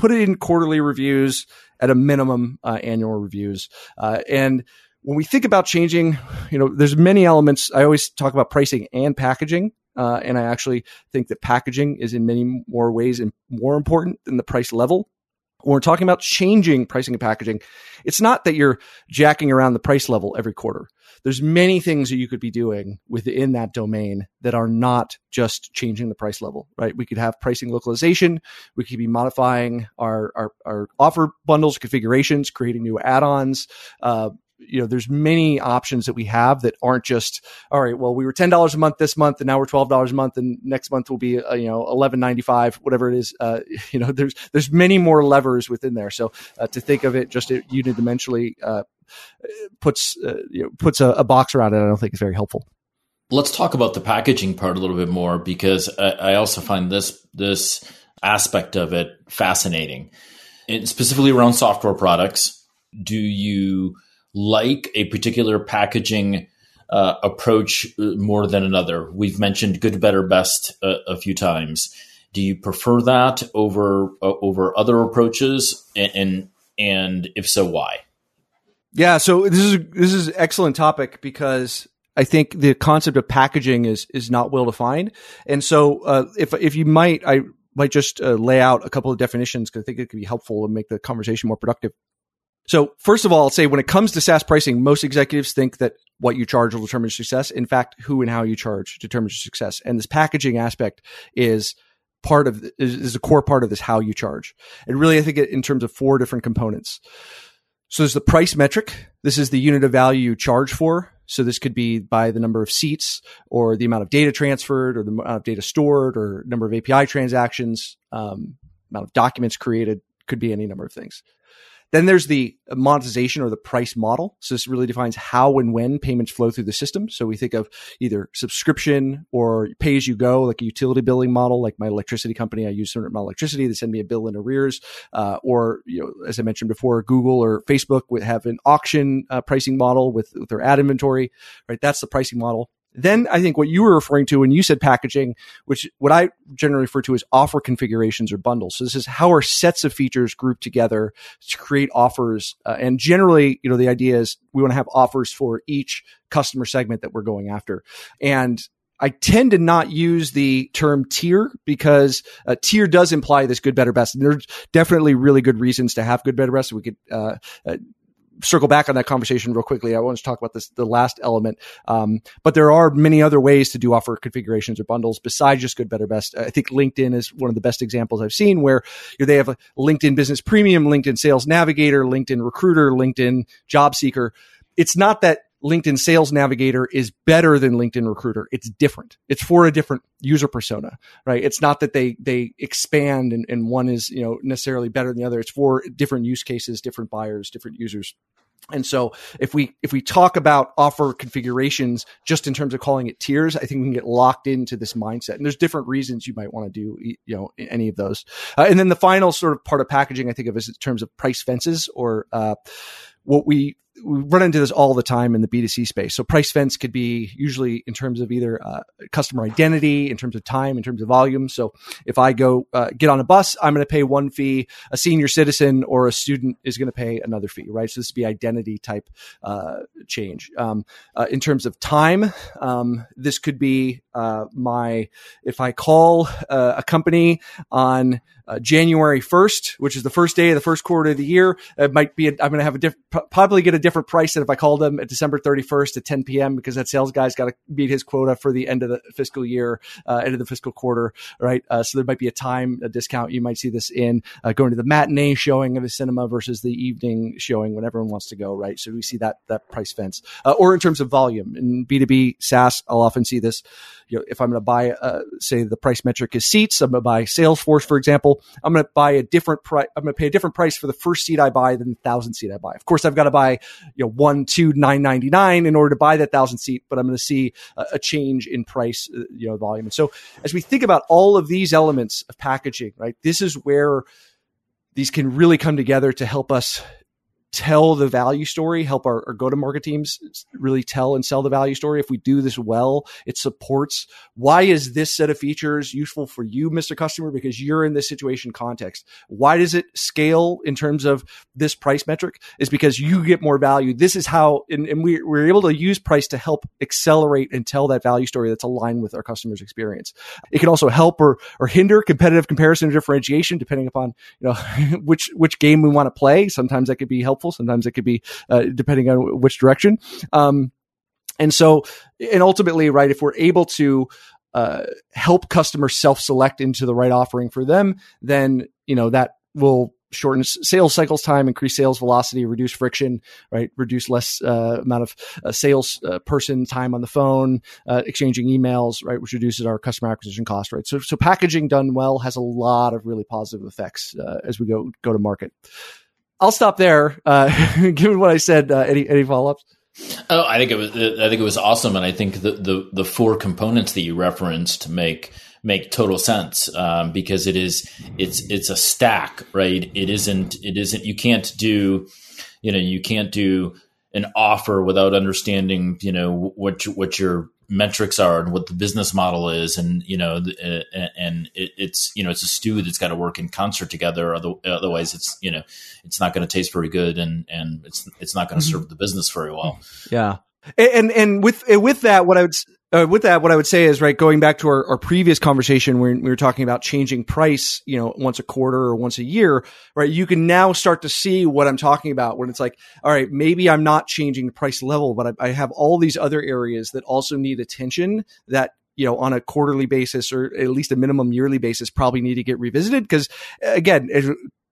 [SPEAKER 3] put it in quarterly reviews at a minimum uh, annual reviews. Uh, and when we think about changing, you know, there's many elements. I always talk about pricing and packaging. Uh, and I actually think that packaging is in many more ways and more important than the price level. When we're talking about changing pricing and packaging, it's not that you're jacking around the price level every quarter there's many things that you could be doing within that domain that are not just changing the price level, right? We could have pricing localization. We could be modifying our, our, our offer bundles, configurations, creating new add-ons, uh, you know there's many options that we have that aren't just all right well we were $10 a month this month and now we're $12 a month and next month will be uh, you know 11.95 whatever it is uh, you know there's there's many more levers within there so uh, to think of it just unidimensionally uh, puts uh, you know, puts a, a, box around it. I don't think is very helpful.
[SPEAKER 2] Let's talk about the packaging part a little bit more because I, I also find this this aspect of it fascinating, and specifically around software products. Do you like a particular packaging uh, approach uh, more than another? We've mentioned good, better, best a, a few times. Do you prefer that over uh, over other approaches, and, and and if so, why?
[SPEAKER 3] Yeah, so this is this is an excellent topic because I think the concept of packaging is is not well defined, and so uh, if if you might, I might just uh, lay out a couple of definitions because I think it could be helpful and make the conversation more productive. So first of all, I'll say when it comes to SaaS pricing, most executives think that what you charge will determine success. In fact, who and how you charge determines your success, and this packaging aspect is part of is, is a core part of this how you charge. And really, I think it, in terms of four different components. So there's the price metric. This is the unit of value you charge for. So this could be by the number of seats or the amount of data transferred or the amount of data stored or number of API transactions, um, amount of documents created, could be any number of things. Then there's the monetization or the price model. So this really defines how and when payments flow through the system. So we think of either subscription or pay as you go, like a utility billing model, like my electricity company. I use certain amount of electricity. They send me a bill in arrears. Uh, or, you know, as I mentioned before, Google or Facebook would have an auction uh, pricing model with, with their ad inventory, right? That's the pricing model. Then I think what you were referring to when you said packaging, which what I generally refer to as offer configurations or bundles. So this is how are sets of features grouped together to create offers. Uh, and generally, you know, the idea is we want to have offers for each customer segment that we're going after. And I tend to not use the term tier because uh, tier does imply this good, better, best. And there's definitely really good reasons to have good, better, best. We could uh, uh, circle back on that conversation real quickly. I want to talk about this, the last element. Um, but there are many other ways to do offer configurations or bundles besides just good, better, best. I think LinkedIn is one of the best examples I've seen where you know, they have a LinkedIn business premium, LinkedIn sales navigator, LinkedIn recruiter, LinkedIn job seeker. It's not that LinkedIn Sales Navigator is better than LinkedIn Recruiter. It's different. It's for a different user persona, right? It's not that they they expand and, and one is you know necessarily better than the other. It's for different use cases, different buyers, different users. And so if we if we talk about offer configurations just in terms of calling it tiers, I think we can get locked into this mindset. And there's different reasons you might want to do you know any of those. Uh, and then the final sort of part of packaging I think of is in terms of price fences or uh, what we we run into this all the time in the B2C space. So price fence could be usually in terms of either uh, customer identity, in terms of time, in terms of volume. So if I go uh, get on a bus, I'm going to pay one fee. A senior citizen or a student is going to pay another fee, right? So this would be identity type uh, change. Um, uh, in terms of time, um, this could be uh, my if I call uh, a company on January 1st, which is the first day of the first quarter of the year. It might be, i am going to have a different, probably get a different price than if I called them at December 31st at 10 p.m. because that sales guy's got to meet his quota for the end of the fiscal year, uh, end of the fiscal quarter, right? Uh, so there might be a time a discount. You might see this in uh, going to the matinee showing of a cinema versus the evening showing when everyone wants to go, right? So we see that, that price fence, uh, or in terms of volume in B2B SaaS, I'll often see this you know, if I'm going to buy, uh, say the price metric is seats, I'm going to buy Salesforce, for example, I'm going to buy a different price. I'm going to pay a different price for the first seat I buy than the thousand seat I buy. Of course, I've got to buy, you know, one, two, nine ninety nine in order to buy that thousand seat, but I'm going to see a, a change in price, uh, you know, volume. And so as we think about all of these elements of packaging, right, this is where these can really come together to help us tell the value story, help our, our go to market teams really tell and sell the value story. If we do this well, it supports why is this set of features useful for you, Mr. Customer, because you're in this situation context. Why does it scale in terms of this price metric? Is because you get more value. This is how, and, and we, we're able to use price to help accelerate and tell that value story that's aligned with our customers' experience. It can also help or, or hinder competitive comparison or differentiation depending upon, you know, which, which game we want to play. Sometimes that could be helpful helpful. Sometimes it could be uh, depending on which direction. Um, and so, and ultimately, right, if we're able to uh, help customers self-select into the right offering for them, then you know that will shorten sales cycles time, increase sales velocity, reduce friction, right? Reduce less uh, amount of uh, sales uh, person time on the phone, uh, exchanging emails, right? Which reduces our customer acquisition cost, right? So, so packaging done well has a lot of really positive effects uh, as we go go to market. I'll stop there. Uh, given what I said, uh, any any follow ups?
[SPEAKER 2] Oh, I think it was. I think it was awesome, and I think the the, the four components that you referenced make make total sense um, because it is it's it's a stack, right? It isn't it isn't you can't do you know you can't do an offer without understanding you know what what your metrics are and what the business model is and you know uh, and it's you know it's a stew that's got to work in concert together otherwise it's you know it's not going to taste very good and and it's it's not going to mm-hmm. serve the business very well
[SPEAKER 3] yeah and and with with that what i would uh, with that, what I would say is, right, going back to our, our previous conversation when we were talking about changing price, you know, once a quarter or once a year, right? You can now start to see what I'm talking about when it's like, all right, maybe I'm not changing the price level, but I, I have all these other areas that also need attention that you know, on a quarterly basis or at least a minimum yearly basis, probably need to get revisited. Because again,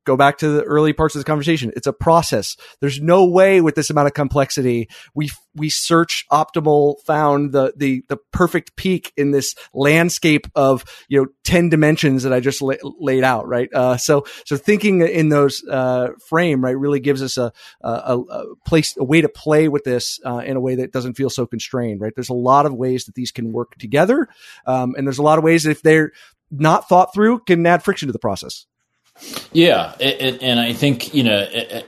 [SPEAKER 3] go back to the early parts of the conversation. It's a process. There's no way with this amount of complexity. We, we search optimal, found the, the, the perfect peak in this landscape of, you know, 10 dimensions that I just la- laid out, right? Uh, so, so thinking in those, uh, frame, right, really gives us a, a, a place, a way to play with this, uh, in a way that doesn't feel so constrained, right? There's a lot of ways that these can work together. Um, and there's a lot of ways if they're not thought through can add friction to the process.
[SPEAKER 2] Yeah, it, and I think you know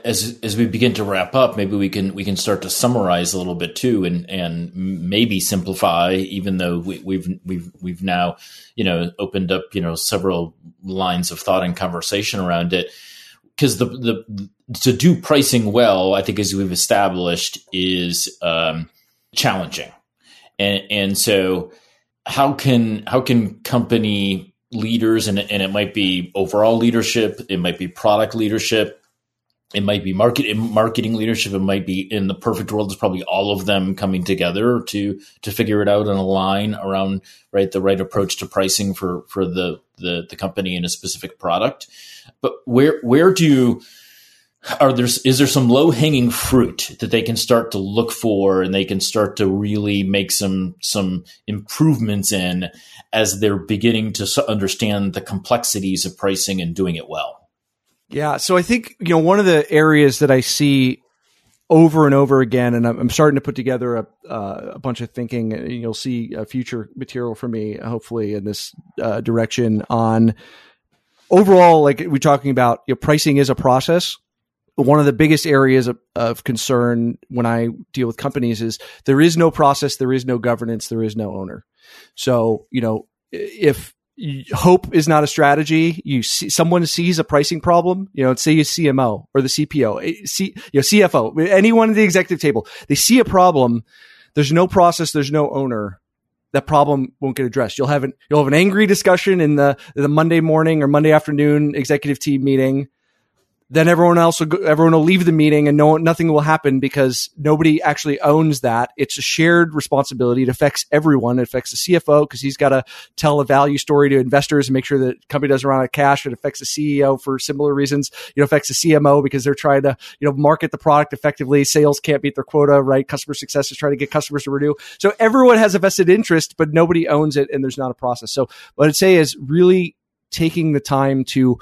[SPEAKER 2] as as we begin to wrap up, maybe we can we can start to summarize a little bit too, and and maybe simplify. Even though we, we've we've we've now you know opened up you know several lines of thought and conversation around it, because the the to do pricing well, I think as we've established is um, challenging, and and so how can how can company leaders and, and it might be overall leadership it might be product leadership it might be market marketing leadership it might be in the perfect world it's probably all of them coming together to to figure it out and align around right the right approach to pricing for for the the, the company and a specific product. But where where do are there is there some low hanging fruit that they can start to look for and they can start to really make some some improvements in as they're beginning to understand the complexities of pricing and doing it well?
[SPEAKER 3] Yeah so i think you know one of the areas that i see over and over again and i'm, starting to put together a, uh, a bunch of thinking and you'll see a future material from me hopefully in this uh, direction on overall like we're talking about know, pricing is a process one of the biggest areas of, of, concern when I deal with companies is there is no process, there is no governance, there is no owner. So, you know, if hope is not a strategy, you see someone sees a pricing problem, you know, say you CMO or the CPO, C, you know, CFO, anyone at the executive table, they see a problem. There's no process, there's no owner. That problem won't get addressed. You'll have an, you'll have an angry discussion in the, the Monday morning or Monday afternoon executive team meeting then everyone else will go, everyone will leave the meeting and no nothing will happen because nobody actually owns that. It's a shared responsibility. It affects everyone. It affects the CFO because he's got to tell a value story to investors and make sure that company doesn't run out of cash. It affects the CEO for similar reasons. Know, affects the CMO because they're trying to you know market the product effectively. Sales can't meet their quota, right? Customer success is trying to get customers to renew. So everyone has a vested interest, but nobody owns it, and there's not a process. So what I'd say is really taking the time to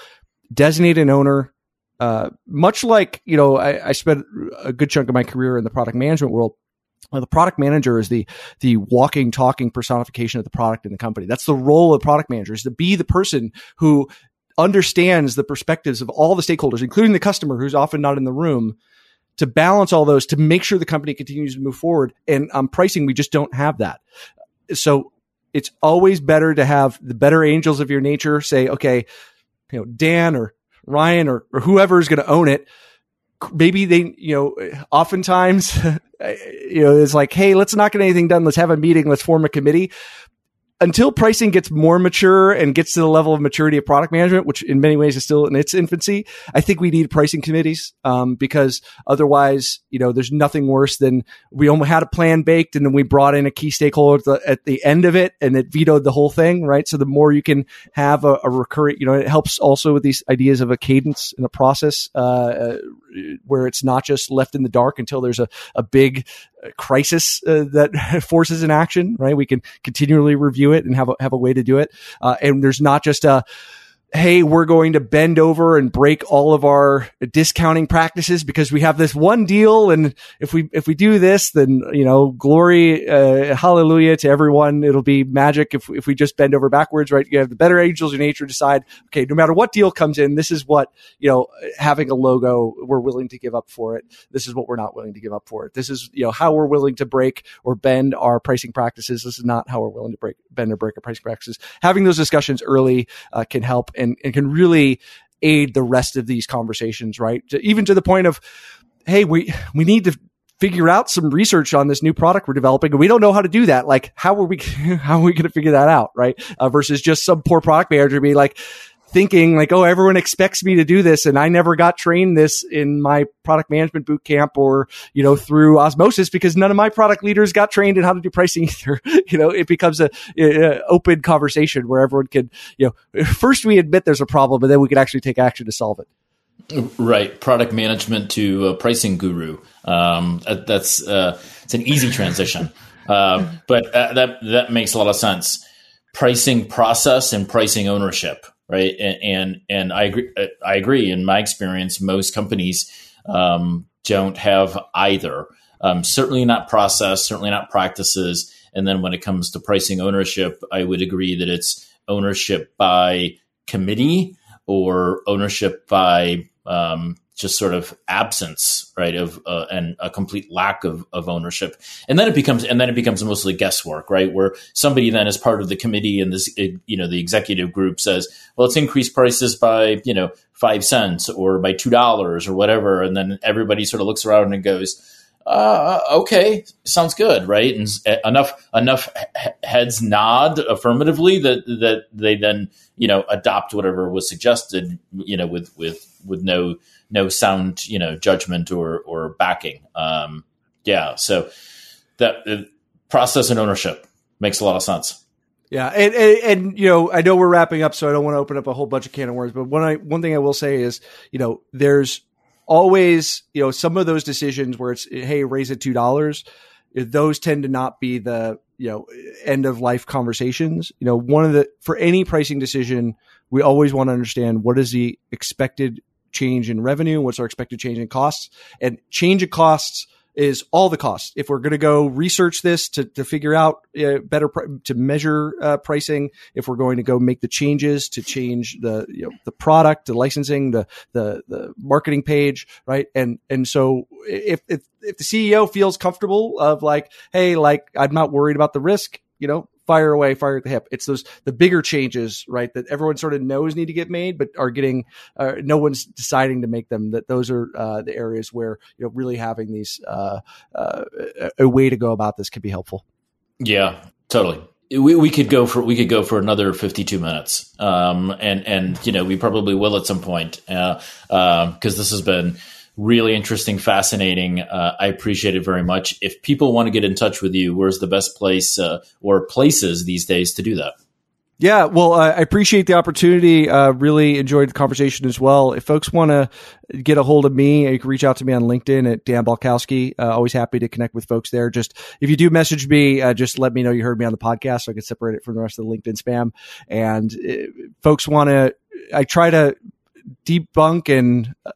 [SPEAKER 3] designate an owner uh, much like you know, I, I, spent a good chunk of my career in the product management world. Well, the product manager is the the walking, talking personification of the product in the company. That's the role of product manager is to be the person who understands the perspectives of all the stakeholders, including the customer, who's often not in the room, to balance all those to make sure the company continues to move forward. And on um, pricing, we just don't have that. So it's always better to have the better angels of your nature say, okay, you know, Dan or Ryan or, or whoever is going to own it, maybe they, you know, oftentimes, you know, it's like, hey, let's not get anything done. Let's have a meeting. Let's form a committee until pricing gets more mature and gets to the level of maturity of product management, which in many ways is still in its infancy, I think we need pricing committees um, because otherwise, you know, there's nothing worse than we almost had a plan baked and then we brought in a key stakeholder at the, at the end of it and it vetoed the whole thing, right? So the more you can have a, a recurring, you know, it helps also with these ideas of a cadence and a process uh, where it's not just left in the dark until there's a, a big crisis uh, that forces an action, right? We can continually review it and have a, have a way to do it. Uh, and there's not just a, hey, we're going to bend over and break all of our discounting practices because we have this one deal. And if we, if we do this, then, you know, glory, uh, hallelujah to everyone. It'll be magic if, if we just bend over backwards, right? You have the better angels of nature decide, okay, no matter what deal comes in, this is what, you know, having a logo, we're willing to give up for it. This is what we're not willing to give up for it. This is, you know, how we're willing to break or bend our pricing practices. This is not how we're willing to break, bend or break our pricing practices. Having those discussions early uh, can help and, and can really aid the rest of these conversations, right? Even to the point of, hey, we we need to figure out some research on this new product we're developing and we don't know how to do that like how are we how are we going to figure that out right uh, versus just some poor product manager being like thinking like, oh, everyone expects me to do this. And I never got trained this in my product management boot camp or, you know, through osmosis because none of my product leaders got trained in how to do pricing either. you know, it becomes a, a, open conversation where everyone can, you know, first we admit there's a problem, but then we can actually take action to solve it.
[SPEAKER 2] Right, product management to pricing guru. Um, that's uh, it's an easy transition, uh, but uh, that that makes a lot of sense. Pricing process and pricing ownership, right? And and, and I agree. Uh, I agree. In my experience, most companies um, don't have either. Um, certainly not process, certainly not practices. And then when it comes to pricing ownership, I would agree that it's ownership by committee or ownership by um, just sort of absence, right, of uh, and a complete lack of, of ownership, and then it becomes and then it becomes mostly guesswork, right, where somebody then is part of the committee and this you know the executive group says, well, let's increase prices by you know five cents or by two dollars or whatever, and then everybody sort of looks around and goes uh, okay, sounds good, right? And enough enough heads nod affirmatively that that they then you know adopt whatever was suggested, you know, with with with no no sound you know judgment or or backing. Um, yeah, so that uh, process and ownership makes a lot of sense.
[SPEAKER 3] Yeah, and, and, and you know I know we're wrapping up, so I don't want to open up a whole bunch of can of worms. But one I one thing I will say is you know there's always, you know, some of those decisions where it's, hey, raise it $2, those tend to not be the, you know, end of life conversations. You know, one of the, for any pricing decision, we always want to understand what is the expected change in revenue, what's our expected change in costs, and change of costs is all the costs. If we're going to go research this to, to figure out uh, better pr- to measure uh, pricing, if we're going to go make the changes to change the you know, the product, the licensing, the the the marketing page, right? And and so if if if the CEO feels comfortable of like, hey, like I'm not worried about the risk, you know, fire away, fire at the hip. It's those the bigger changes, right, that everyone sort of knows need to get made, but are getting uh, no one's deciding to make them. That those are uh, the areas where you know really having these uh, uh a way to go about this could be helpful.
[SPEAKER 2] Yeah, totally. We, we could go for we could go for another 52 minutes um, and and you know we probably will at some point because uh, uh, this has been really interesting, fascinating. Uh, I appreciate it very much. If people want to get in touch with you, where's the best place uh, or places these days to do that?
[SPEAKER 3] Yeah, well, uh, I appreciate the opportunity. Uh, really enjoyed the conversation as well. If folks want to get a hold of me, you can reach out to me on LinkedIn at Dan Balcauski. Uh, always happy to connect with folks there. Just if you do message me, uh, just let me know you heard me on the podcast so I can separate it from the rest of the LinkedIn spam. And uh, folks want to, I try to debunk and uh,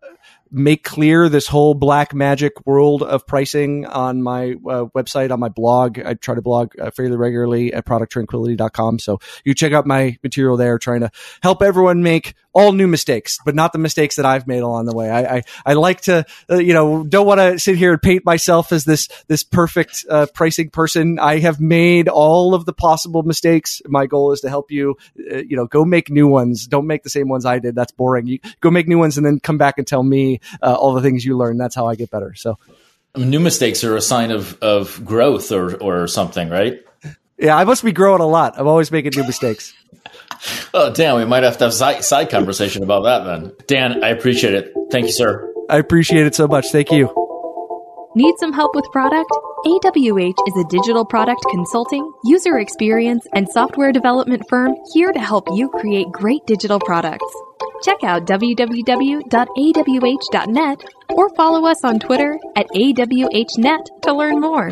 [SPEAKER 3] make clear this whole black magic world of pricing on my uh, website, on my blog. I try to blog uh, fairly regularly at producttranquility.com. So you check out my material there, trying to help everyone make all new mistakes, but not the mistakes that I've made along the way. I, I, I like to, uh, you know, don't want to sit here and paint myself as this, this perfect uh, pricing person. I have made all of the possible mistakes. My goal is to help you, uh, you know, go make new ones. Don't make the same ones I did. That's boring. You go make new ones and then come back and tell me uh, all the things you learn. That's how I get better. So
[SPEAKER 2] new mistakes are a sign of, of growth or, or something, right?
[SPEAKER 3] Yeah, I must be growing a lot. I'm always making new mistakes.
[SPEAKER 2] oh, Dan, we might have to have side, side conversation about that then. Dan, I appreciate it. Thank you, sir.
[SPEAKER 3] I appreciate it so much. Thank you.
[SPEAKER 1] Need some help with product? AWH is a digital product consulting, user experience, and software development firm here to help you create great digital products. Check out www.awh.net or follow us on Twitter at AWHnet to learn more.